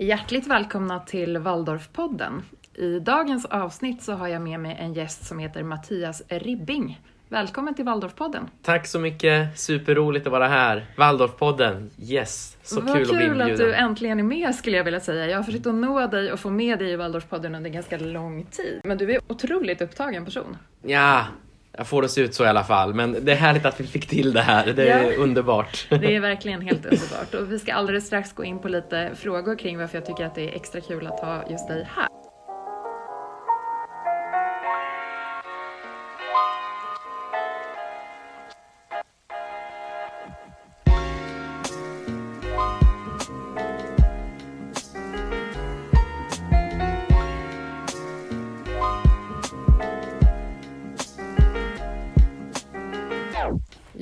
Hjärtligt välkomna till Waldorfpodden. I dagens avsnitt så har jag med mig en gäst som heter Mattias Ribbing. Välkommen till Waldorfpodden. Tack så mycket, superroligt att vara här. Waldorfpodden, yes! Så Vad kul att bli kul att inbjuden. du äntligen är med skulle jag vilja säga. Jag har försökt att nå dig och få med dig i Waldorfpodden under ganska lång tid. Men du är otroligt upptagen person. Ja, jag får det se ut så i alla fall. Men det är härligt att vi fick till det här. Det är Ja. underbart. Det är verkligen helt underbart. Och vi ska alldeles strax gå in på lite frågor kring varför jag tycker att det är extra kul att ha just dig här.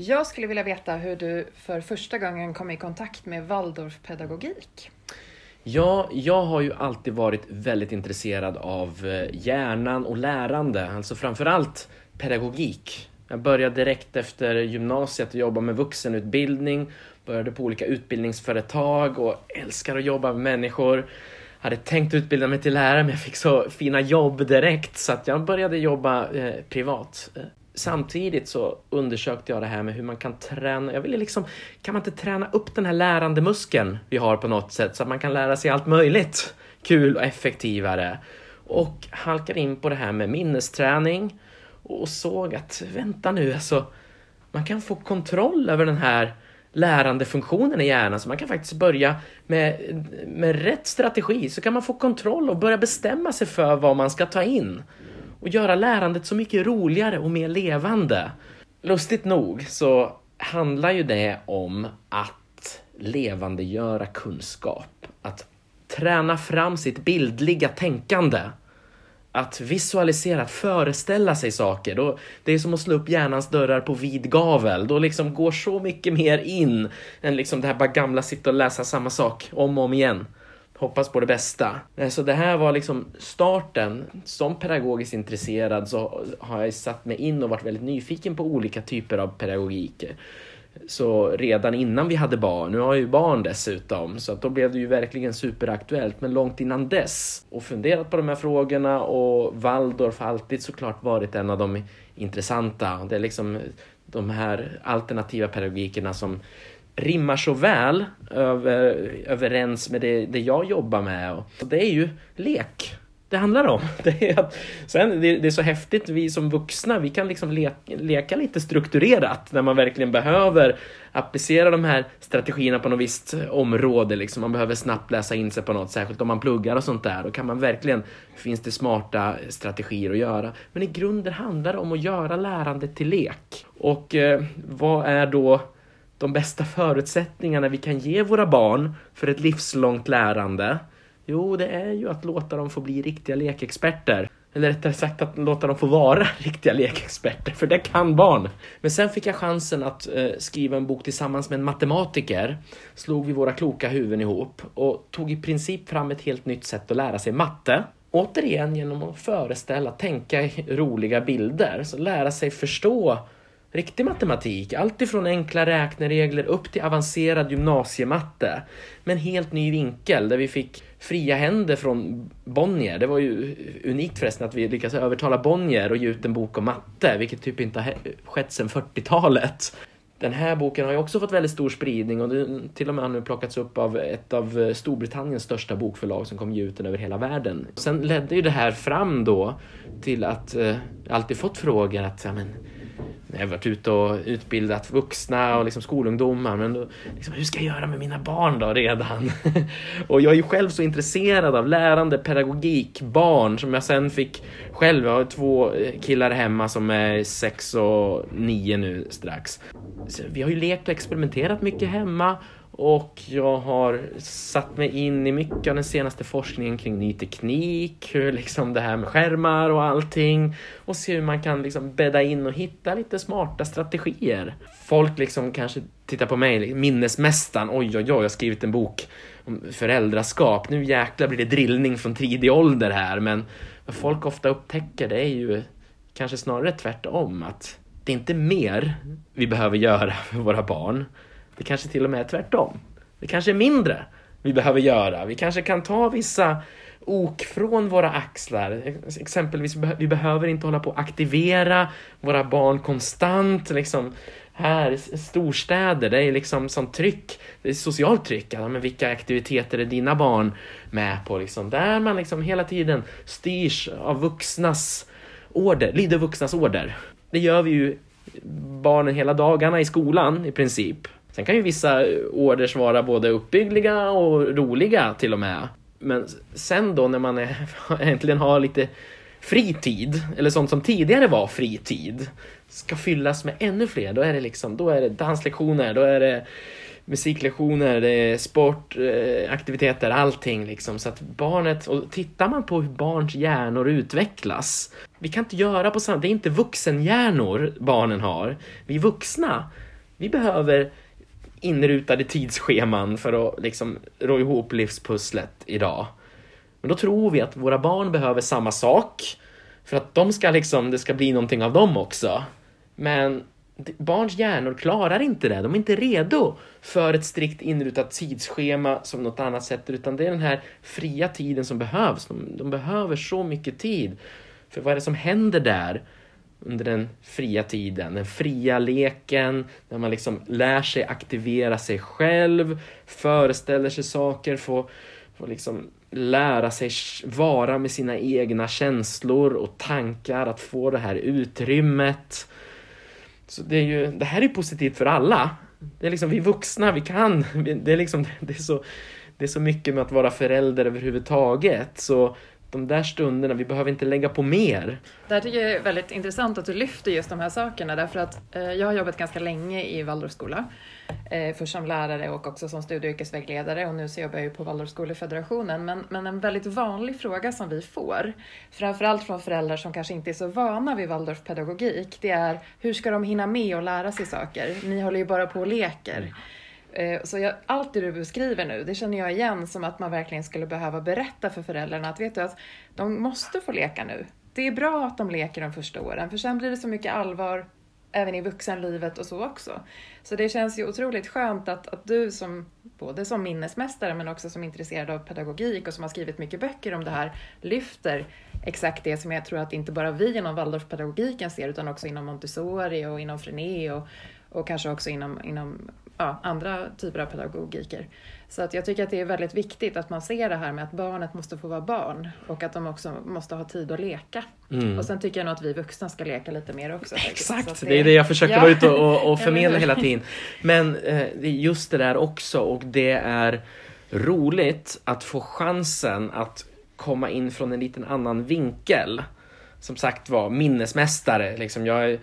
Jag skulle vilja veta hur du för första gången kom i kontakt med Waldorfpedagogik. Ja, jag har ju alltid varit väldigt intresserad av eh, hjärnan och lärande, alltså framförallt pedagogik. Jag började direkt efter gymnasiet att jobba med vuxenutbildning, började på olika utbildningsföretag och älskar att jobba med människor. Hade tänkt utbilda mig till lärare men jag fick så fina jobb direkt så att jag började jobba eh, privat. Samtidigt så undersökte jag det här med hur man kan träna. Jag ville liksom, kan man inte träna upp den här lärandemuskeln vi har på något sätt så att man kan lära sig allt möjligt kul och effektivare. Och halkade in på det här med minnesträning och såg att vänta nu, alltså man kan få kontroll över den här lärandefunktionen i hjärnan så man kan faktiskt börja med, med rätt strategi så kan man få kontroll och börja bestämma sig för vad man ska ta in och göra lärandet så mycket roligare och mer levande. Lustigt nog så handlar ju det om att levandegöra kunskap, att träna fram sitt bildliga tänkande att visualisera, att föreställa sig saker. Då, det är som att slå upp hjärnans dörrar på vid gavel. Då liksom går så mycket mer in än liksom det här bara gamla sitta och läsa samma sak om och om igen. Hoppas på det bästa. Eh, så det här var liksom starten. Som pedagogiskt intresserad så har jag satt mig in och varit väldigt nyfiken på olika typer av pedagogik. Så redan innan vi hade barn, nu har jag ju barn dessutom, så att då blev det ju verkligen superaktuellt. Men långt innan dess och funderat på de här frågorna och Waldorf har alltid såklart varit en av de intressanta. Det är liksom de här alternativa pedagogikerna som rimmar så väl över, överens med det, det jag jobbar med. Och det är ju lek det handlar om. Det är, att, sen, det, det är så häftigt, vi som vuxna, vi kan liksom le, leka lite strukturerat när man verkligen behöver applicera de här strategierna på något visst område. Liksom. Man behöver snabbt läsa in sig på något, särskilt om man pluggar och sånt där. Då kan man verkligen, finns det smarta strategier att göra. Men i grunden handlar det om att göra lärandet till lek. Och eh, vad är då de bästa förutsättningarna vi kan ge våra barn för ett livslångt lärande? Jo, det är ju att låta dem få bli riktiga lekexperter. Eller rättare sagt att låta dem få vara riktiga lekexperter, för det kan barn. Men sen fick jag chansen att eh, skriva en bok tillsammans med en matematiker. Slog vi våra kloka huvuden ihop och tog i princip fram ett helt nytt sätt att lära sig matte. Återigen genom att föreställa, tänka i roliga bilder, så lära sig förstå riktig matematik. Allt ifrån enkla räkneregler upp till avancerad gymnasiematte. Med en helt ny vinkel där vi fick fria händer från Bonnier. Det var ju unikt förresten att vi lyckades övertala Bonnier att ge ut en bok om matte, vilket typ inte har skett sedan 40-talet. Den här boken har ju också fått väldigt stor spridning och den till och med har nu plockats upp av ett av Storbritanniens största bokförlag som kommer ge ut den över hela världen. Sen ledde ju det här fram då till att eh, jag alltid fått frågor att ja, men, jag har varit ute och utbildat vuxna och liksom skolungdomar, men då, liksom, hur ska jag göra med mina barn då redan? och jag är ju själv så intresserad av lärande, pedagogik, barn som jag sen fick själv. Jag har två eh, killar hemma som är sex och nio nu strax. Så vi har ju lekt och experimenterat mycket hemma och jag har satt mig in i mycket av den senaste forskningen kring ny teknik, hur liksom det här med skärmar och allting och se hur man kan liksom bädda in och hitta lite smarta strategier. Folk liksom kanske tittar på mig, minnesmästaren, oj oj oj, jag har skrivit en bok om föräldraskap, nu jäklar blir det drillning från tidig ålder här, men vad folk ofta upptäcker det är ju kanske snarare tvärtom, att det är inte mer vi behöver göra för våra barn, det kanske till och med är tvärtom. Det kanske är mindre vi behöver göra. Vi kanske kan ta vissa ok från våra axlar. Exempelvis, vi behöver inte hålla på att aktivera våra barn konstant. Liksom, här i storstäder, det är liksom sånt tryck, det är socialt tryck. Ja, men vilka aktiviteter är dina barn med på? Liksom, där man liksom hela tiden styrs av vuxnas order, lyder vuxnas order. Det gör vi ju barnen hela dagarna i skolan i princip. Sen kan ju vissa orders vara både uppbyggliga och roliga till och med. Men sen då när man är, äntligen har lite fritid, eller sånt som tidigare var fritid, ska fyllas med ännu fler. Då är det liksom, då är det danslektioner, då är det musiklektioner, det är sport, eh, aktiviteter, allting liksom. Så att barnet, och tittar man på hur barns hjärnor utvecklas, vi kan inte göra på samma, det är inte vuxenhjärnor barnen har. Vi vuxna, vi behöver inrutade tidsscheman för att liksom rå ihop livspusslet idag. Men då tror vi att våra barn behöver samma sak för att de ska liksom, det ska bli någonting av dem också. Men barns hjärnor klarar inte det. De är inte redo för ett strikt inrutat tidsschema som något annat sätt, utan det är den här fria tiden som behövs. De, de behöver så mycket tid. För vad är det som händer där? Under den fria tiden, den fria leken, när man liksom lär sig aktivera sig själv, föreställer sig saker, får, får liksom lära sig vara med sina egna känslor och tankar, att få det här utrymmet. Så det, är ju, det här är positivt för alla. Det är liksom vi vuxna, vi kan. Det är, liksom, det är, så, det är så mycket med att vara förälder överhuvudtaget. Så de där stunderna, vi behöver inte lägga på mer. Det här tycker jag är väldigt intressant att du lyfter just de här sakerna därför att eh, jag har jobbat ganska länge i Waldorfskola. Eh, först som lärare och också som studie och yrkesvägledare och nu så jobbar jag ju på Waldorfskolefederationen. Men, men en väldigt vanlig fråga som vi får, framförallt från föräldrar som kanske inte är så vana vid Waldorfpedagogik, det är hur ska de hinna med att lära sig saker? Ni håller ju bara på och leker. Eh, så jag, allt det du beskriver nu, det känner jag igen som att man verkligen skulle behöva berätta för föräldrarna att vet du att de måste få leka nu. Det är bra att de leker de första åren, för sen blir det så mycket allvar även i vuxenlivet och så också. Så det känns ju otroligt skönt att, att du som, både som minnesmästare men också som intresserad av pedagogik och som har skrivit mycket böcker om det här, lyfter exakt det som jag tror att inte bara vi inom Waldorfpedagogiken ser utan också inom Montessori och inom Frené och, och kanske också inom, inom ja, andra typer av pedagogiker. Så att jag tycker att det är väldigt viktigt att man ser det här med att barnet måste få vara barn och att de också måste ha tid att leka. Mm. Och sen tycker jag nog att vi vuxna ska leka lite mer också. Exakt, det, det, är det jag försöker ja. vara ute och, och förmedla hela tiden. Men eh, just det där också och det är roligt att få chansen att komma in från en liten annan vinkel. Som sagt var, minnesmästare. Liksom jag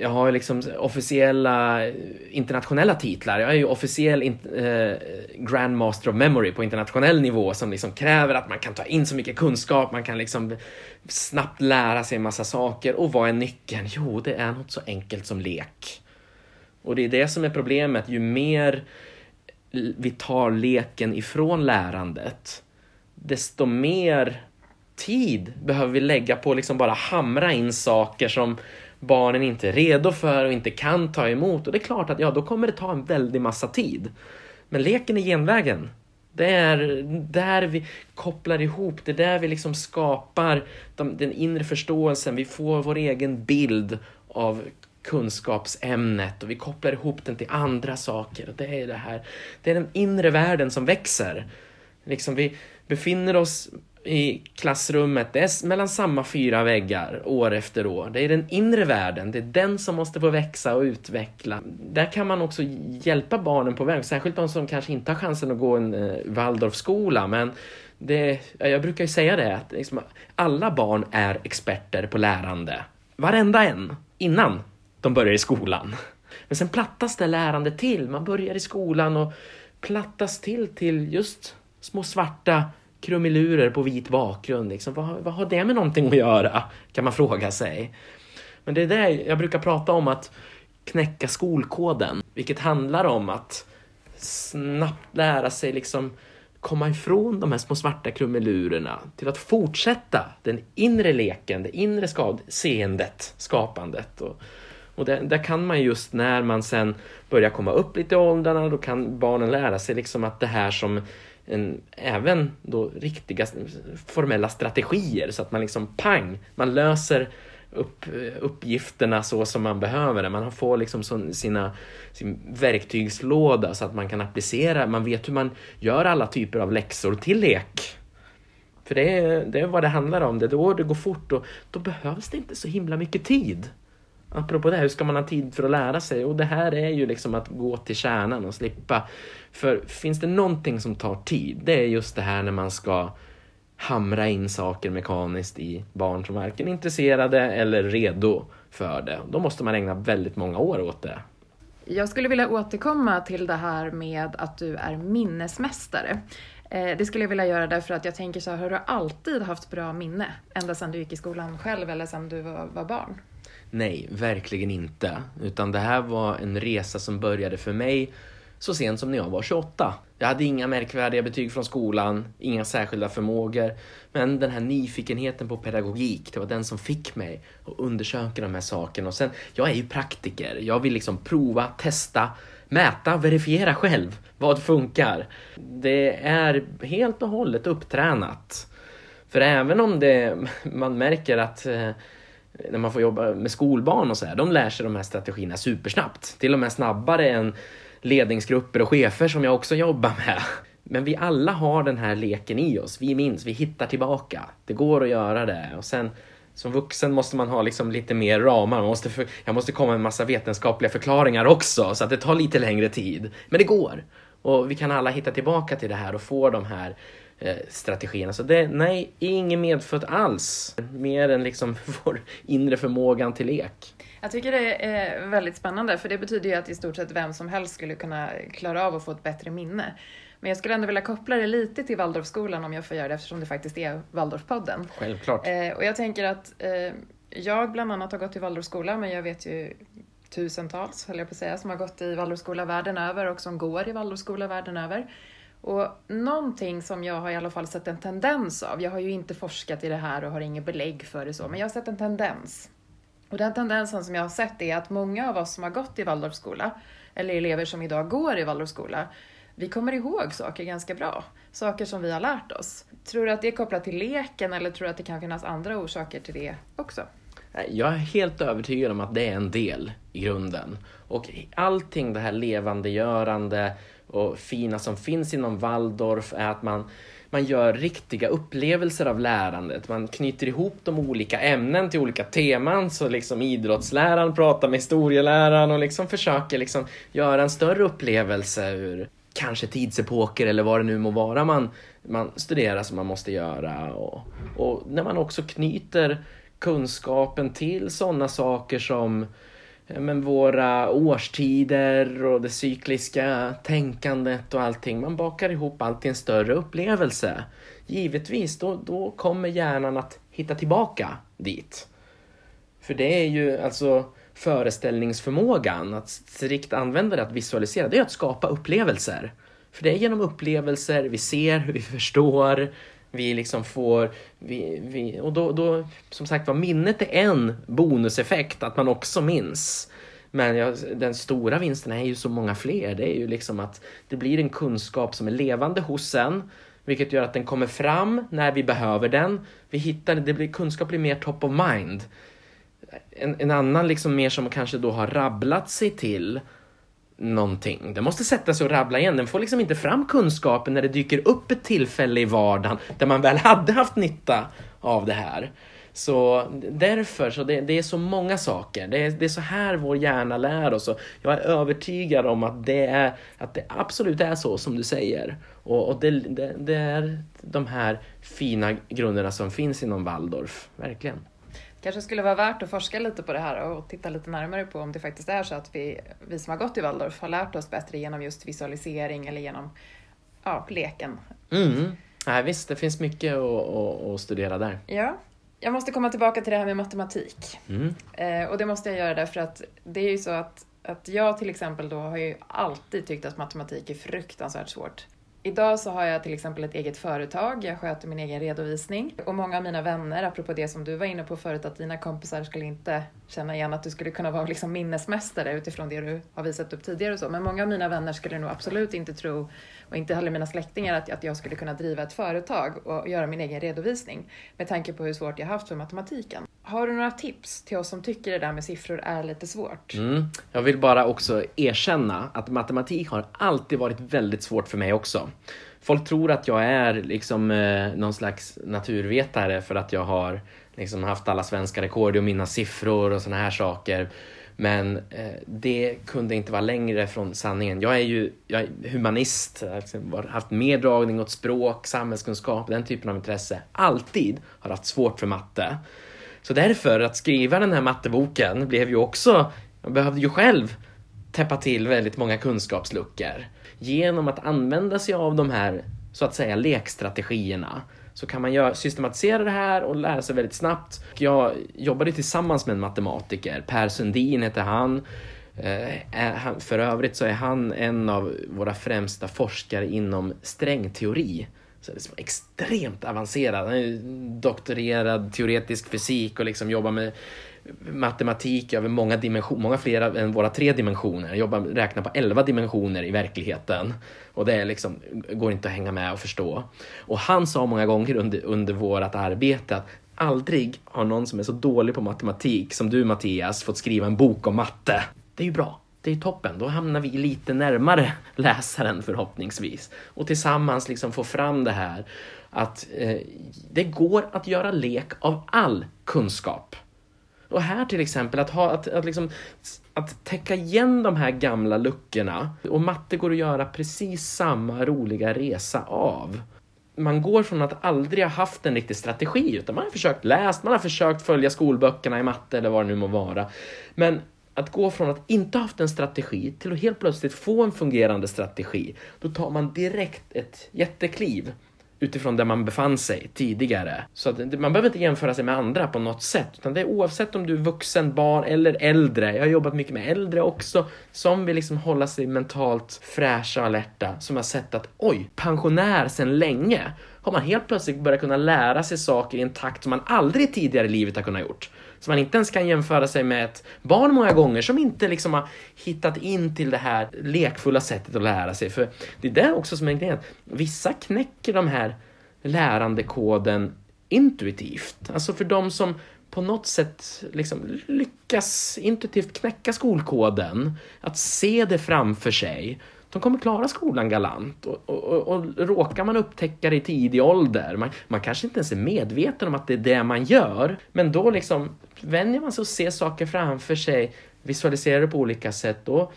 jag har liksom officiella internationella titlar. Jag är ju officiell eh, Grandmaster of Memory på internationell nivå som liksom kräver att man kan ta in så mycket kunskap, man kan liksom snabbt lära sig en massa saker. Och vad är nyckeln? Jo, det är något så enkelt som lek. Och det är det som är problemet. Ju mer vi tar leken ifrån lärandet, desto mer tid behöver vi lägga på att liksom bara hamra in saker som barnen inte är redo för och inte kan ta emot. Och det är klart att ja, då kommer det ta en väldig massa tid. Men leken är genvägen. Det är där vi kopplar ihop, det är där vi liksom skapar de, den inre förståelsen. Vi får vår egen bild av kunskapsämnet och vi kopplar ihop den till andra saker. Och det är det här, det är den inre världen som växer. Liksom vi befinner oss i klassrummet, det är mellan samma fyra väggar år efter år. Det är den inre världen, det är den som måste få växa och utveckla. Där kan man också hjälpa barnen på väg, särskilt de som kanske inte har chansen att gå en eh, Waldorfskola. Men det, jag brukar ju säga det, att liksom, alla barn är experter på lärande. Varenda en, innan de börjar i skolan. Men sen plattas det lärande till. Man börjar i skolan och plattas till till just små svarta krumelurer på vit bakgrund. Liksom. Vad, vad har det med någonting att göra? Kan man fråga sig. Men det är det jag brukar prata om att knäcka skolkoden, vilket handlar om att snabbt lära sig liksom komma ifrån de här små svarta krumelurerna till att fortsätta den inre leken, det inre skad seendet, skapandet och, Och där, där kan man just när man sen börjar komma upp lite i åldrarna, då kan barnen lära sig liksom att det här som en, även då riktiga formella strategier så att man liksom pang, man löser upp, uppgifterna så som man behöver det. Man får liksom sina, sin verktygslåda så att man kan applicera, man vet hur man gör alla typer av läxor till lek. För det är, det är vad det handlar om, det är då det går fort och då behövs det inte så himla mycket tid. Apropå det, hur ska man ha tid för att lära sig? Och det här är ju liksom att gå till kärnan och slippa. För finns det någonting som tar tid, det är just det här när man ska hamra in saker mekaniskt i barn som varken är intresserade eller redo för det. Då måste man ägna väldigt många år åt det. Jag skulle vilja återkomma till det här med att du är minnesmästare. Eh, det skulle jag vilja göra därför att jag tänker så här, har du alltid haft bra minne? Ända sedan du gick i skolan själv eller sedan du var, var barn? Nej, verkligen inte. Utan det här var en resa som började för mig så sent som när jag var 28. Jag hade inga märkvärdiga betyg från skolan, inga särskilda förmågor. Men den här nyfikenheten på pedagogik, det var den som fick mig att undersöka de här sakerna. Och sen, jag är ju praktiker. Jag vill liksom prova, testa, mäta, verifiera själv. Vad funkar? Det är helt och hållet upptränat. För även om det, man märker att eh, när man får jobba med skolbarn och så här, de lär sig de här strategierna supersnabbt. Till och med snabbare än ledningsgrupper och chefer som jag också jobbar med. Men vi alla har den här leken i oss. Vi minns, vi hittar tillbaka. Det går att göra det. Och sen som vuxen måste man ha liksom lite mer ramar. Man måste för, jag måste komma med en massa vetenskapliga förklaringar också så att det tar lite längre tid. Men det går. Och vi kan alla hitta tillbaka till det här och få de här eh, strategierna. Så det, nej, inget medfött alls. Mer än liksom vår inre förmågan till lek. Jag tycker det är väldigt spännande för det betyder ju att i stort sett vem som helst skulle kunna klara av att få ett bättre minne. Men jag skulle ändå vilja koppla det lite till Waldorfskolan om jag får göra det eftersom det faktiskt är Waldorfpodden. Självklart. Eh, och jag tänker att eh, jag bland annat har gått i Waldorfskola men jag vet ju tusentals, höll jag på att säga, som har gått i Waldorfskola världen över och som går i Waldorfskola världen över. Och någonting som jag har i alla fall sett en tendens av, jag har ju inte forskat i det här och har inget belägg för det så, men jag har sett en tendens och den tendensen som jag har sett är att många av oss som har gått i Waldorfskola, eller elever som idag går i Waldorfskola, vi kommer ihåg saker ganska bra. Saker som vi har lärt oss. Tror du att det är kopplat till leken eller tror du att det kan finnas andra orsaker till det också? Eh, jag är helt övertygad om att det är en del i grunden. Och allting det här levandegörande och fina som finns inom Waldorf är att man man gör riktiga upplevelser av lärandet. Man knyter ihop de olika ämnen till olika teman. Så liksom idrottsläraren pratar med historieläraren och liksom försöker liksom göra en större upplevelse ur kanske tidsepoker eller vad det nu må vara man, man studerar som man måste göra. Och, och när man också knyter kunskapen till sådana saker som Eh, men våra årstider och det cykliska tänkandet och allting. Man bakar ihop allt i en större upplevelse. Givetvis, då, då kommer hjärnan att hitta tillbaka dit. För det är ju alltså föreställningsförmågan, att strikt använda det, att visualisera, det är att skapa upplevelser. För det är genom upplevelser vi ser, hur vi förstår, vi liksom får, vi, vi, och då, då, som sagt var, minnet är en bonuseffekt, att man också minns. Men jag, den stora vinsten är ju så många fler. Det är ju liksom att det blir en kunskap som är levande hos en, vilket gör att den kommer fram när vi behöver den. Vi hittar, det blir, kunskap blir mer top of mind. En, en annan liksom mer som kanske då har rabblat sig till någonting. Den måste sätta sig och rabbla igen. Den får liksom inte fram kunskapen när det dyker upp ett tillfälle i vardagen där man väl hade haft nytta av det här. Så därför, så det, det är så många saker. Det är, det är så här vår hjärna lär oss. Och jag är övertygad om att det, är, att det absolut är så som du säger. Och, och det, det, det är de här fina grunderna som finns inom Waldorf, verkligen kanske skulle vara värt att forska lite på det här och titta lite närmare på om det faktiskt är så att vi, vi som har gått i Waldorf har lärt oss bättre genom just visualisering eller genom ja, leken. Mm. Ja, visst, det finns mycket att, att, att studera där. Ja. Jag måste komma tillbaka till det här med matematik. Mm. Eh, och det måste jag göra därför att det är ju så att, att jag till exempel då har ju alltid tyckt att matematik är fruktansvärt svårt. Idag så har jag till exempel ett eget företag, jag sköter min egen redovisning. Och många av mina vänner, apropå det som du var inne på förut, att dina kompisar skulle inte känna igen att du skulle kunna vara liksom minnesmästare utifrån det du har visat upp tidigare och så, men många av mina vänner skulle nog absolut inte tro, och inte heller mina släktingar, att, att jag skulle kunna driva ett företag och göra min egen redovisning med tanke på hur svårt jag haft för matematiken. Har du några tips till oss som tycker det där med siffror är lite svårt? Mm. Jag vill bara också erkänna att matematik har alltid varit väldigt svårt för mig också. Folk tror att jag är liksom eh, någon slags naturvetare för att jag har liksom haft alla svenska rekord och mina siffror och såna här saker. Men eh, det kunde inte vara längre från sanningen. Jag är ju jag är humanist, har liksom haft mer dragning åt språk, samhällskunskap, den typen av intresse. Alltid har haft svårt för matte. Så därför, att skriva den här matteboken blev ju också, jag behövde ju själv täppa till väldigt många kunskapsluckor. Genom att använda sig av de här, så att säga, lekstrategierna så kan man göra, systematisera det här och lära sig väldigt snabbt. Jag jobbade tillsammans med en matematiker, Per Sundin heter eh, eh, han. För övrigt så är han en av våra främsta forskare inom strängteori så liksom extremt avancerad. Han är doktorerad teoretisk fysik och liksom jobbar med matematik över många dimensioner, många fler än våra tre dimensioner. Jag jobbar, räknar på elva dimensioner i verkligheten. Och det är liksom, går inte att hänga med och förstå. Och han sa många gånger under, under vårt arbete att aldrig har någon som är så dålig på matematik som du Mattias fått skriva en bok om matte. Det är ju bra det är toppen. Då hamnar vi lite närmare läsaren förhoppningsvis. Och tillsammans liksom få fram det här att eh, det går att göra lek av all kunskap. Och här till exempel att, ha, att, att, liksom, att täcka igen de här gamla luckorna och matte går att göra precis samma roliga resa av. Man går från att aldrig ha haft en riktig strategi utan man har försökt läsa, man har försökt följa skolböckerna i matte eller vad det nu må vara. Men att gå från att inte ha haft en strategi till att helt plötsligt få en fungerande strategi, då tar man direkt ett jättekliv utifrån där man befann sig tidigare. Så att man behöver inte jämföra sig med andra på något sätt, utan det är oavsett om du är vuxen, barn eller äldre. Jag har jobbat mycket med äldre också, som vill liksom hålla sig mentalt fräscha och alerta, som har sett att oj, pensionär sedan länge har man helt plötsligt börjat kunna lära sig saker i en takt som man aldrig tidigare i livet har kunnat gjort. Som man inte ens kan jämföra sig med ett barn många gånger som inte liksom har hittat in till det här lekfulla sättet att lära sig. För det är det också som är grejen. Vissa knäcker de här lärandekoden intuitivt. Alltså för de som på något sätt liksom lyckas intuitivt knäcka skolkoden, att se det framför sig, de kommer klara skolan galant. Och, och, och, och råkar man upptäcka det i tidig ålder, man, man kanske inte ens är medveten om att det är det man gör, men då liksom vänjer man sig att se saker framför sig, Visualisera det på olika sätt, Och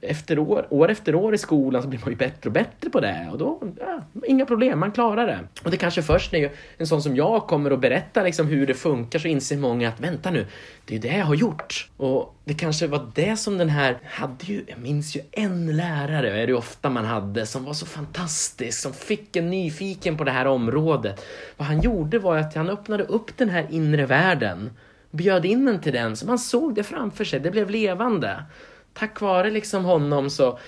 efter år, år efter år i skolan så blir man ju bättre och bättre på det och då, ja, inga problem, man klarar det. Och det är kanske först när en sån som jag kommer och berättar liksom hur det funkar så inser många att vänta nu, det är ju det jag har gjort. Och det kanske var det som den här, hade ju, jag minns ju en lärare, är det ofta man hade, som var så fantastisk, som fick en nyfiken på det här området. Vad han gjorde var att han öppnade upp den här inre världen bjöd in en till den så man såg det framför sig, det blev levande tack vare liksom honom så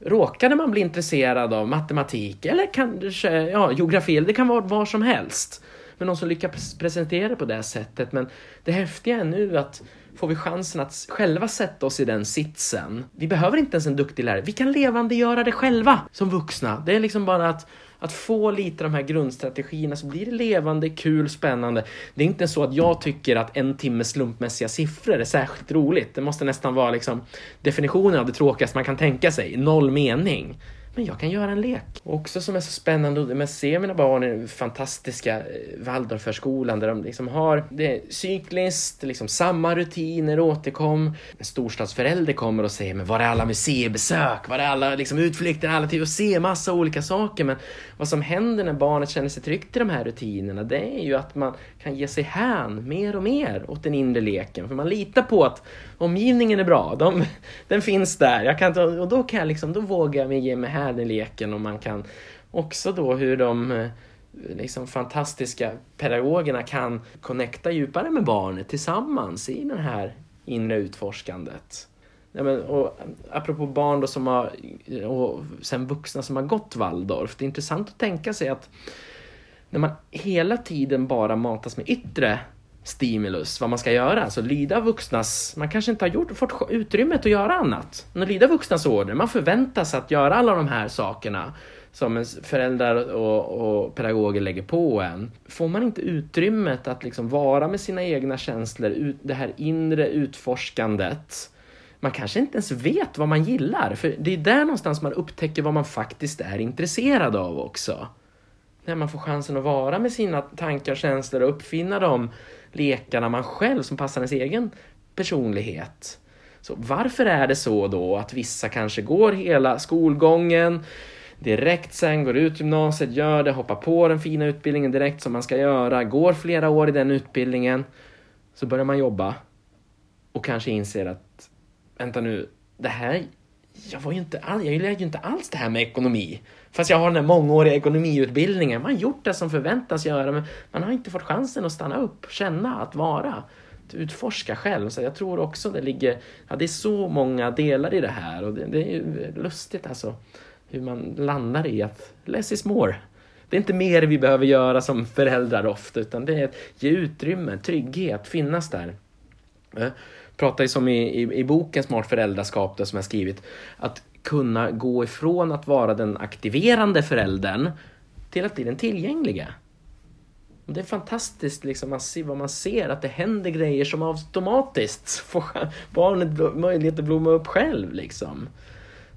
råkade man bli intresserad av matematik eller kanske ja, geografi, eller det kan vara vad som helst. Men någon som lyckas presentera det på det sättet. Men det häftiga är nu att får vi chansen att själva sätta oss i den sitsen. Vi behöver inte ens en duktig lärare. Vi kan levande göra det själva som vuxna. Det är liksom bara att att få lite de här grundstrategierna så blir det levande, kul, spännande. Det är inte så att jag tycker att en timme slumpmässiga siffror är särskilt roligt. Det måste nästan vara liksom definitionen av det tråkigaste man kan tänka sig. Noll mening men jag kan göra en lek. Också som är så spännande, men se mina barn i den fantastiska eh, Waldorfförskolan där de liksom har det cykliskt, liksom samma rutiner återkom. En storstadsförälder kommer och säger, men var är alla museibesök? Var är alla liksom, utflykter? Alla till och se massa olika saker. Men vad som händer när barnet känner sig tryggt i de här rutinerna, det är ju att man kan ge sig hän mer och mer åt den inre leken. För man litar på att omgivningen är bra, de, den finns där. Jag kan, och då, kan jag liksom, då vågar jag ge mig hän i leken och man kan också då hur de eh, liksom fantastiska pedagogerna kan connecta djupare med barnet tillsammans i det här inre utforskandet. Ja, men, och, eh, apropå barn då som har, eh, och sen vuxna som har gått Waldorf. Det är intressant att tänka sig att när man hela tiden bara matas med yttre stimulus, vad man ska göra. Alltså lyda vuxnas, man kanske inte har gjort, fått utrymmet att göra annat. Men lyda vuxnas order, man förväntas att göra alla de här sakerna som ens föräldrar och, och, pedagoger lägger på en. Får man inte utrymmet att liksom vara med sina egna känslor, ut, det här inre utforskandet, man kanske inte ens vet vad man gillar, för det är där någonstans man upptäcker vad man faktiskt är intresserad av också. När man får chansen att vara med sina tankar och känslor och uppfinna de lekarna man själv som passar ens egen personlighet. Så varför är det så då att vissa kanske går hela skolgången, direkt sen går ut gymnasiet, gör det, hoppar på den fina utbildningen direkt som man ska göra, går flera år i den utbildningen, så börjar man jobba och kanske inser att vänta nu, det här, jag var ju inte all, jag gillade ju inte alls det här med ekonomi. Fast jag har den här mångåriga ekonomiutbildningen. Man har gjort det som förväntas göra, men man har inte fått chansen att stanna upp, känna, att vara, att utforska själv. Så jag tror också det ligger, ja det är så många delar i det här och det, det är ju lustigt alltså hur man landar i att less is more. Det är inte mer vi behöver göra som föräldrar ofta, utan det är att ge utrymme, trygghet, finnas där. Jag pratar ju som i, i, i boken Smart föräldraskap där, som jag skrivit, att kunna gå ifrån att vara den aktiverande föräldern till att bli den tillgängliga. Och det är fantastiskt liksom, man ser, vad man ser, att det händer grejer som automatiskt får barnet möjlighet att blomma upp själv. Liksom.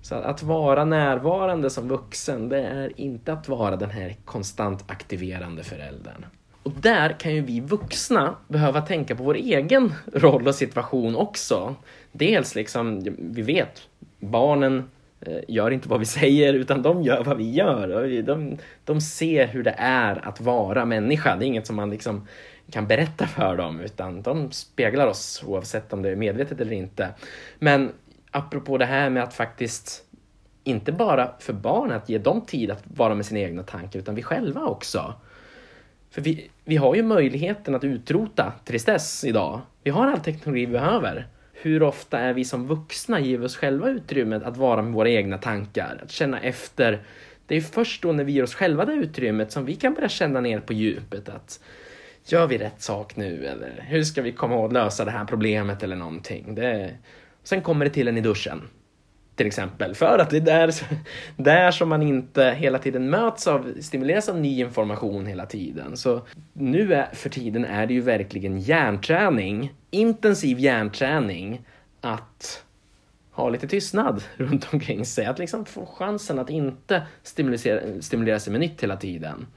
Så att vara närvarande som vuxen, det är inte att vara den här konstant aktiverande föräldern. Och där kan ju vi vuxna behöva tänka på vår egen roll och situation också. Dels liksom, vi vet, barnen Eh, gör inte vad vi säger utan de gör vad vi gör. De, de ser hur det är att vara människa. Det är inget som man liksom kan berätta för dem utan de speglar oss oavsett om det är medvetet eller inte. Men apropå det här med att faktiskt inte bara för barnen att ge dem tid att vara med sina egna tankar utan vi själva också. För vi, vi har ju möjligheten att utrota tristess idag. Vi har all teknologi vi behöver. Hur ofta är vi som vuxna ger oss själva utrymmet att vara med våra egna tankar, att känna efter. Det är först då när vi ger oss själva det utrymmet som vi kan börja känna ner på djupet att gör vi rätt sak nu eller hur ska vi komma och lösa det här problemet eller någonting. Det, Sen kommer det till en i duschen. Till exempel. För att det är där, där som man inte hela tiden möts av, stimuleras av ny information hela tiden. Så nu är, för tiden är det ju verkligen hjärnträning, intensiv hjärnträning, att ha lite tystnad runt omkring sig. Att liksom få chansen att inte stimulera, stimulera sig med nytt hela tiden.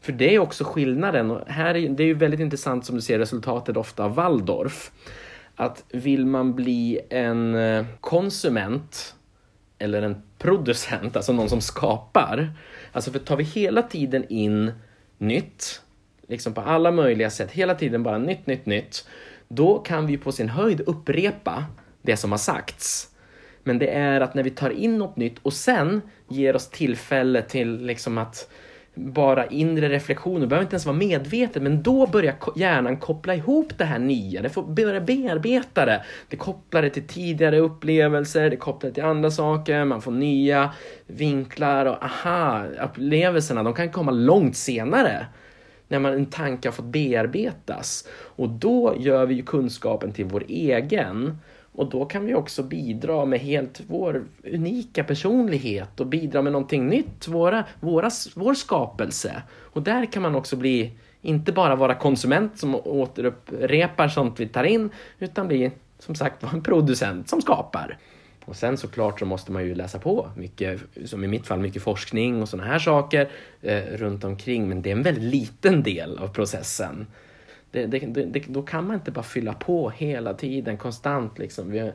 För det är också skillnaden. Och här är, det är ju väldigt intressant som du ser resultatet ofta av Waldorf att vill man bli en eh, konsument eller en producent, alltså någon som skapar. Alltså för tar vi hela tiden in nytt, liksom på alla möjliga sätt, hela tiden bara nytt, nytt, nytt, då kan vi på sin höjd upprepa det som har sagts. Men det är att när vi tar in något nytt och sen ger oss tillfälle till liksom att bara inre reflektioner, behöver inte ens vara medvetet, men då börjar hjärnan koppla ihop det här nya, det får börja bearbeta det. Det kopplar det till tidigare upplevelser, det kopplar det till andra saker, man får nya vinklar och aha, upplevelserna, de kan komma långt senare när man, en tanke har fått bearbetas. Och då gör vi ju kunskapen till vår egen. Och då kan vi också bidra med helt vår unika personlighet och bidra med någonting nytt, våra, våra, vår skapelse. Och där kan man också bli, inte bara vara konsument som återupprepar sånt vi tar in, utan bli som sagt en producent som skapar. Och sen såklart så måste man ju läsa på mycket, som i mitt fall, mycket forskning och sådana här saker eh, runt omkring. Men det är en väldigt liten del av processen. Det, det, det, då kan man inte bara fylla på hela tiden, konstant. Liksom. Vi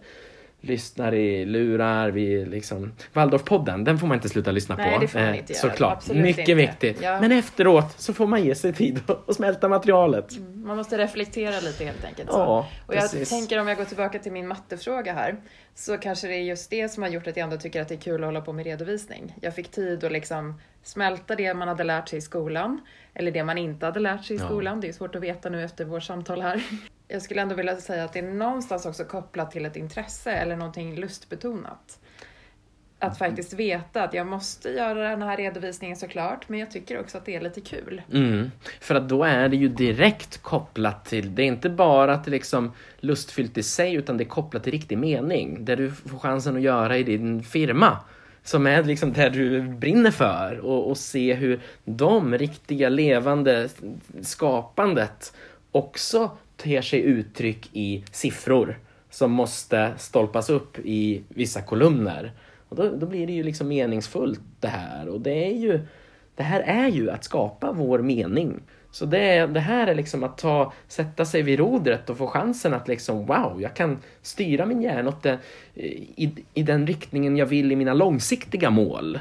lyssnar i lurar, vi liksom... Waldorfpodden, den får man inte sluta lyssna Nej, på. Det får man inte eh, göra. Såklart, Absolut mycket inte. viktigt. Ja. Men efteråt så får man ge sig tid att smälta materialet. Mm, man måste reflektera lite helt enkelt. Ja, och jag precis. tänker om jag går tillbaka till min mattefråga här, så kanske det är just det som har gjort att jag ändå tycker att det är kul att hålla på med redovisning. Jag fick tid att liksom smälta det man hade lärt sig i skolan, eller det man inte hade lärt sig i Ja. skolan. Det är svårt att veta nu efter vårt samtal här. Jag skulle ändå vilja säga att det är någonstans också kopplat till ett intresse eller någonting lustbetonat. Att faktiskt veta att jag måste göra den här redovisningen såklart, men jag tycker också att det är lite kul. Mm. För att då är det ju direkt kopplat till, det är inte bara till liksom lustfyllt i sig, utan det är kopplat till riktig mening. Det du får chansen att göra i din firma. Som är liksom det du brinner för och, och se hur de riktiga levande skapandet också ter sig uttryck i siffror som måste stolpas upp i vissa kolumner. Och då, då blir det ju liksom meningsfullt det här och det är ju det här är ju att skapa vår mening. Så det, det här är liksom att ta, sätta sig vid rodret och få chansen att liksom wow, jag kan styra min hjärna åt det, i, i den riktningen jag vill i mina långsiktiga mål.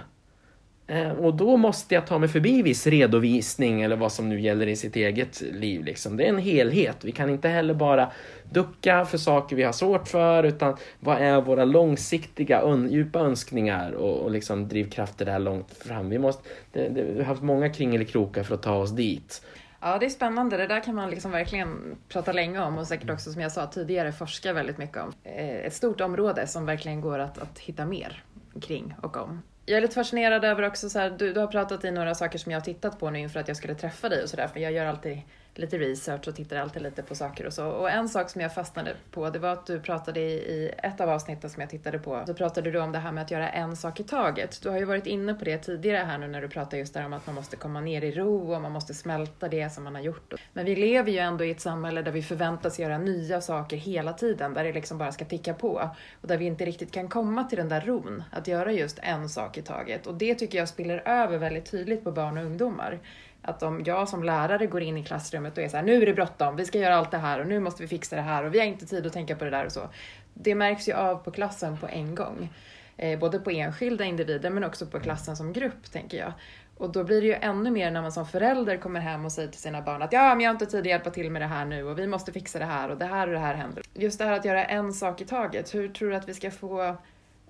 Eh, och då måste jag ta mig förbi viss redovisning eller vad som nu gäller i sitt eget liv. Liksom. Det är en helhet. Vi kan inte heller bara ducka för saker vi har svårt för utan vad är våra långsiktiga, un, djupa önskningar och, och liksom drivkrafter där långt fram. Vi, måste, det, det, vi har haft många kringelikrokar för att ta oss dit. Ja, det är spännande. Det där kan man liksom verkligen prata länge om och säkert också som jag sa tidigare forska väldigt mycket om. Eh, ett stort område som verkligen går att, att hitta mer kring och om jag är lite fascinerad över också så här, du, du har pratat i några saker som jag har tittat på nu inför att jag skulle träffa dig och sådär, för jag gör alltid lite research och tittar alltid lite på saker och så. Och en sak som jag fastnade på, det var att du pratade i, i ett av avsnitten som jag tittade på, så pratade du om det här med att göra en sak i taget. Du har ju varit inne på det tidigare här nu när du pratade just där om att man måste komma ner i ro och man måste smälta det som man har gjort. Men vi lever ju ändå i ett samhälle där vi förväntas göra nya saker hela tiden, där det liksom bara ska ticka på. Och där vi inte riktigt kan komma till den där ron, att göra just en sak i taget. Och det tycker jag spiller över väldigt tydligt på barn och ungdomar. Att om jag som lärare går in i klassrummet och är så här, nu är det bråttom, vi ska göra allt det här och nu måste vi fixa det här och vi har inte tid att tänka på det där och så. Det märks ju av på klassen på en gång. Eh, både på enskilda individer men också på klassen som grupp, tänker jag. Och då blir det ju ännu mer när man som förälder kommer hem och säger till sina barn att ja, men jag har inte tid att hjälpa till med det här nu och vi måste fixa det här och det här och det här händer. Just det här att göra en sak i taget, hur tror du att vi ska få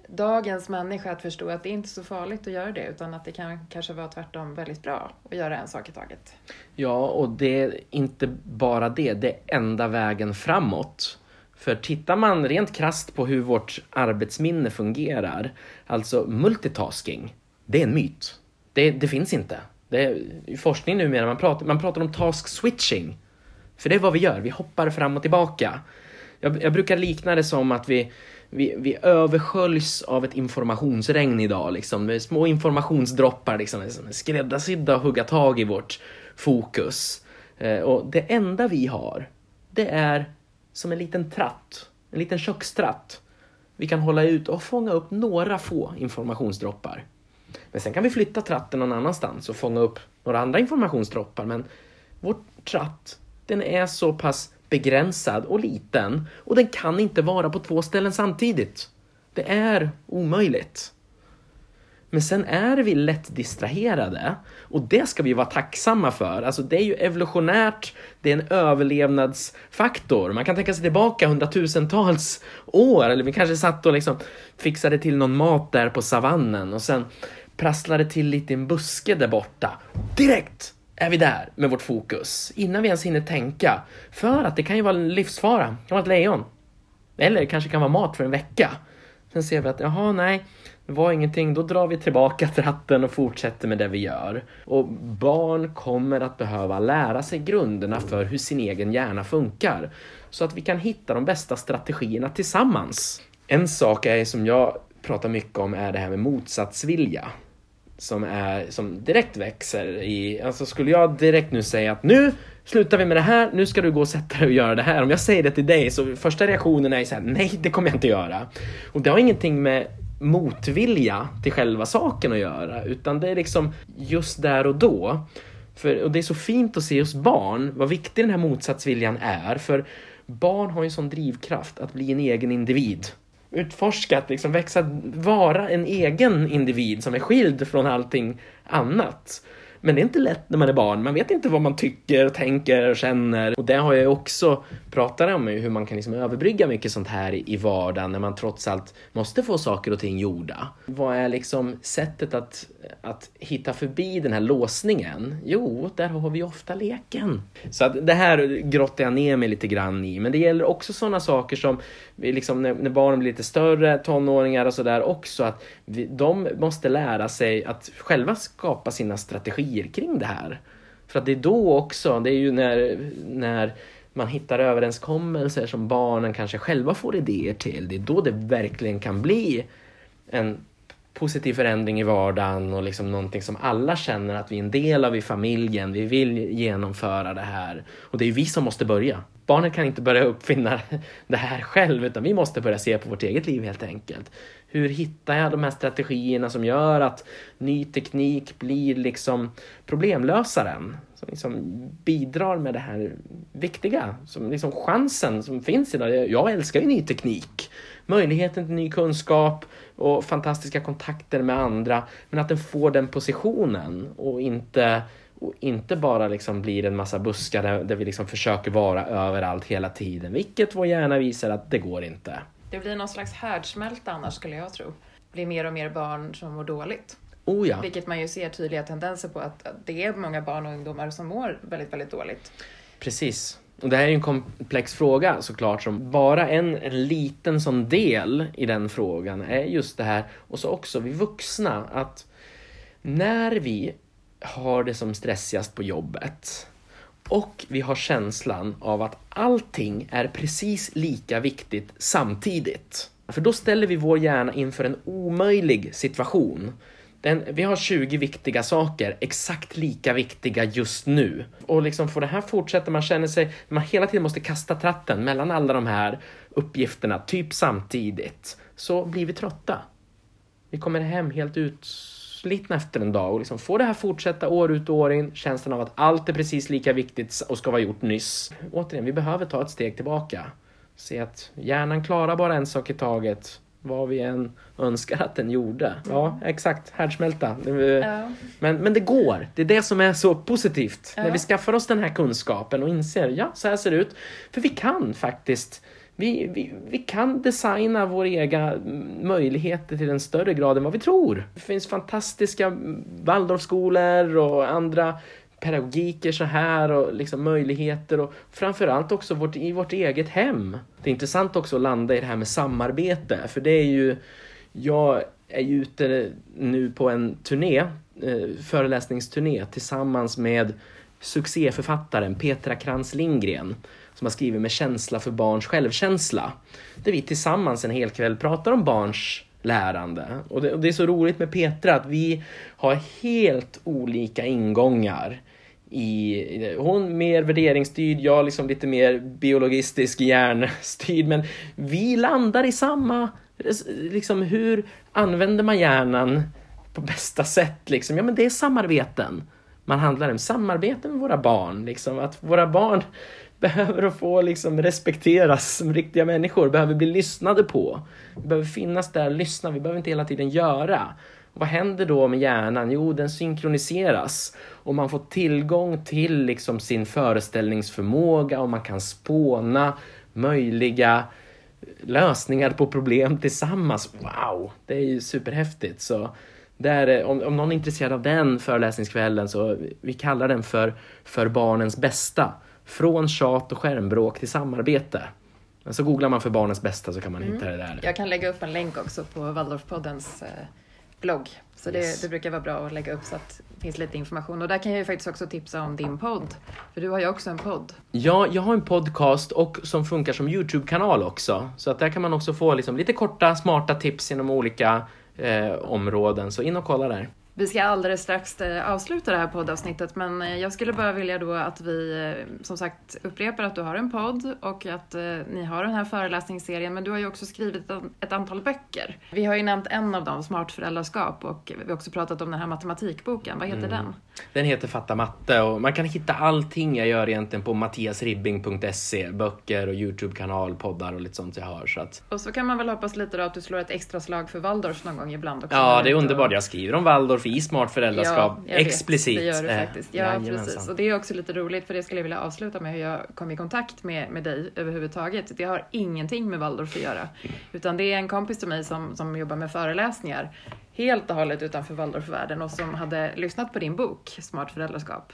dagens människa att förstå att det är inte så farligt att göra det utan att det kan kanske vara tvärtom väldigt bra att göra en sak i taget. Ja, och det är inte bara det, det är enda vägen framåt. För tittar man rent krast på hur vårt arbetsminne fungerar, alltså multitasking, det är en myt. Det, det finns inte. Det är, I forskning numera, man pratar, man pratar om task switching. För det är vad vi gör, vi hoppar fram och tillbaka. Jag, jag brukar likna det som att vi, vi, vi översköljs av ett informationsregn idag, liksom, med små informationsdroppar, liksom, skräddarsydda att hugga tag i vårt fokus. Eh, och det enda vi har, det är som en liten tratt, en liten kökstratt. Vi kan hålla ut och fånga upp några få informationsdroppar. Men sen kan vi flytta tratten någon annanstans och fånga upp några andra informationsdroppar. Men vår tratt, den är så pass begränsad och liten och den kan inte vara på två ställen samtidigt. Det är omöjligt. Men sen är vi lätt distraherade och det ska vi vara tacksamma för. Alltså det är ju evolutionärt, det är en överlevnadsfaktor. Man kan tänka sig tillbaka hundratusentals år, eller vi kanske satt och liksom fixade till någon mat där på savannen och sen prasslade till lite i en buske där borta. Direkt är vi där med vårt fokus innan vi ens hinner tänka. För att det kan ju vara en livsfara, det kan vara ett lejon. Eller det kanske kan vara mat för en vecka. Sen ser vi att jaha, nej, det var ingenting. Då drar vi tillbaka tratten och fortsätter med det vi gör. Och barn kommer att behöva lära sig grunderna för hur sin egen hjärna funkar. Så att vi kan hitta de bästa strategierna tillsammans. En sak är som jag pratar mycket om är det här med motsatsvilja som, är, som direkt växer i, alltså skulle jag direkt nu säga att nu slutar vi med det här, nu ska du gå och sätta dig och göra det här. Om jag säger det till dig så första reaktionen är så här, nej det kommer jag inte göra. Och det har ingenting med motvilja till själva saken att göra, utan det är liksom just där och då. För, och det är så fint att se hos barn vad viktig den här motsatsviljan är, för barn har ju en sån drivkraft att bli en egen individ utforskat, liksom växa, vara en egen individ som är skild från allting annat. Men det är inte lätt när man är barn. Man vet inte vad man tycker, tänker och känner. Och det har jag också pratat om, hur man kan liksom överbrygga mycket sånt här i vardagen när man trots allt måste få saker och ting gjorda. Vad är liksom sättet att, att hitta förbi den här låsningen? Jo, där har vi ofta leken. Så att det här grottar jag ner mig lite grann i. Men det gäller också sådana saker som liksom när, när barnen blir lite större, tonåringar och sådär också, att vi, de måste lära sig att själva skapa sina strategier kring det här. För att det är då också, det är ju när, när man hittar överenskommelser som barnen kanske själva får idéer till. Det är då det verkligen kan bli en positiv förändring i vardagen och liksom någonting som alla känner att vi är en del av i familjen. Vi vill genomföra det här. Och det är vi som måste börja. Barnet kan inte börja uppfinna det här själv utan vi måste börja se på vårt eget liv helt enkelt. Hur hittar jag de här strategierna som gör att ny teknik blir liksom problemlösaren? Som liksom bidrar med det här viktiga, som liksom chansen som finns idag. Jag älskar ju ny teknik. Möjligheten till ny kunskap och fantastiska kontakter med andra. Men att den får den positionen och inte och inte bara liksom blir en massa buskar där, där vi liksom försöker vara överallt hela tiden, vilket vår hjärna visar att det går inte. Det blir någon slags härdsmälta annars skulle jag tro. Det blir mer och mer barn som mår dåligt. Oh ja. Vilket man ju ser tydliga tendenser på att det är många barn och ungdomar som mår väldigt, väldigt dåligt. Precis. Och det här är ju en komplex fråga såklart som bara en, en liten sån del i den frågan är just det här och så också vi vuxna att när vi har det som stressigast på jobbet och vi har känslan av att allting är precis lika viktigt samtidigt. För då ställer vi vår hjärna inför en omöjlig situation. Den, vi har 20 viktiga saker, exakt lika viktiga just nu. Och liksom får det här fortsätta, man känner sig, man hela tiden måste kasta tratten mellan alla de här uppgifterna, typ samtidigt, så blir vi trötta. Vi kommer hem helt utslitna efter en dag och liksom får det här fortsätta år ut och år in, känslan av att allt är precis lika viktigt och ska vara gjort nyss. Återigen, vi behöver ta ett steg tillbaka. Se att hjärnan klarar bara en sak i taget vad vi än önskar att den gjorde. Ja, exakt. Härdsmälta. Ja. Men, men det går. Det är det som är så positivt. Ja. När vi skaffar oss den här kunskapen och inser, ja, så här ser det ut. För vi kan faktiskt vi, vi, vi kan designa våra egna möjligheter till en större grad än vad vi tror. Det finns fantastiska Waldorfskolor och andra pedagogiker så här och liksom möjligheter och framförallt också vårt, i vårt eget hem. Det är intressant också att landa i det här med samarbete för det är ju, jag är ju ute nu på en turné, eh, föreläsningsturné tillsammans med succéförfattaren Petra Krantz Lindgren som har skrivit med känsla för barns självkänsla. Där vi tillsammans en hel kväll pratar om barns lärande. Och det, och det, är så roligt med Petra att vi har helt olika ingångar. I, hon mer värderingsstyrd, jag liksom lite mer biologistisk hjärnstyrd. Men vi landar i samma, liksom hur använder man hjärnan på bästa sätt? Liksom? Ja men det är samarbeten. Man handlar om samarbete med våra barn. Liksom, att våra barn behöver att få liksom respekteras som riktiga människor, behöver bli lyssnade på. Vi behöver finnas där och lyssna, vi behöver inte hela tiden göra. Och vad händer då med hjärnan? Jo, den synkroniseras och man får tillgång till liksom sin föreställningsförmåga och man kan spåna möjliga lösningar på problem tillsammans. Wow, det är ju superhäftigt. Så där, eh, om, om någon är intresserad av den föreläsningskvällen så vi kallar den för För barnens bästa. Från tjat och skärmbråk till samarbete. Men så googlar man för barnens bästa så kan man mm. hitta det där. Jag kan lägga upp en länk också på Waldorfpoddens eh, blogg. Så yes. det, det, brukar vara bra att lägga upp så att det finns lite information. Och där kan jag ju faktiskt också tipsa om din podd. För du har ju också en podd. Ja, jag har en podcast och som funkar som Youtube-kanal också. Så att där kan man också få liksom lite korta, smarta tips inom olika eh, områden. Så in och kolla där. Vi ska alldeles strax eh, avsluta det här poddavsnittet men eh, jag skulle bara vilja då att vi eh, som sagt upprepar att du har en podd och att ni har den här föreläsningsserien men du har ju också skrivit ett antal böcker. Vi har ju nämnt en av dem, Smart föräldraskap och vi har också pratat om den här matematikboken. Vad heter mm. den? Den heter Fatta matte och man kan hitta allting jag gör egentligen på mattiasribbing.se. Böcker och Youtube-kanal, poddar och lite sånt jag har. Så att... Och så kan man väl hoppas lite då att du slår ett extra slag för Waldorf någon gång ibland också. Ja, det är underbart. Jag skriver om Waldorf Waldorf i smart föräldraskap vet. explicit. Det gör du Eh, faktiskt. Ja, jajamensan. precis. Och det är också lite roligt för det skulle jag vilja avsluta med hur jag kom i kontakt med, med dig överhuvudtaget. Det har ingenting med Waldorf att göra. Utan det är en kompis till mig som, som jobbar med föreläsningar helt och hållet utanför Waldorfvärlden och som hade lyssnat på din bok Smart föräldraskap.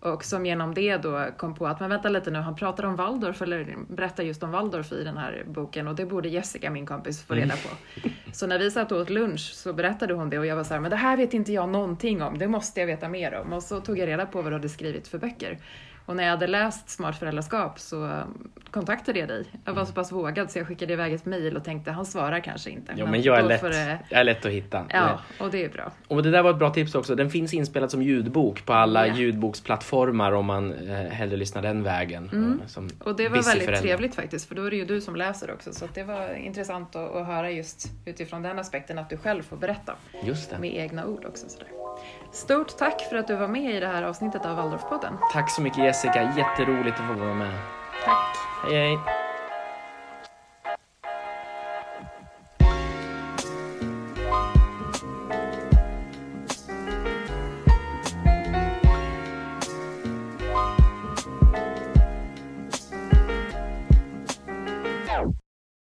Och som genom det då kom på att, men vänta lite nu, han pratar om Waldorf eller berättar just om Waldorf i den här boken och det borde Jessica, min kompis, få reda på. Så när vi satt och åt lunch så berättade hon det och jag var så här, men det här vet inte jag någonting om, det måste jag veta mer om. Och så tog jag reda på vad du hade skrivit för böcker. Och när jag hade läst Smart föräldraskap så kontaktade jag dig. Jag var så pass vågad så jag skickade iväg ett mejl och tänkte han svarar kanske inte. Ja, men jag är, lätt, det- jag är lätt att hitta. Ja, och det är bra. Och det där var ett bra tips också. Den finns inspelad som ljudbok på alla Ja. ljudboksplattformar om man eh, hellre lyssnar den vägen. eh, Som Mm. Och det var väldigt förälder. trevligt faktiskt, för då är det ju du som läser också. Så det var intressant att, att höra just utifrån den aspekten att du själv får berätta Just det. med egna ord också. Sådär. Stort tack för att du var med i det här avsnittet av Waldorfpodden. Tack så mycket Jessica, jätteroligt att få vara med. Tack! Hej hej!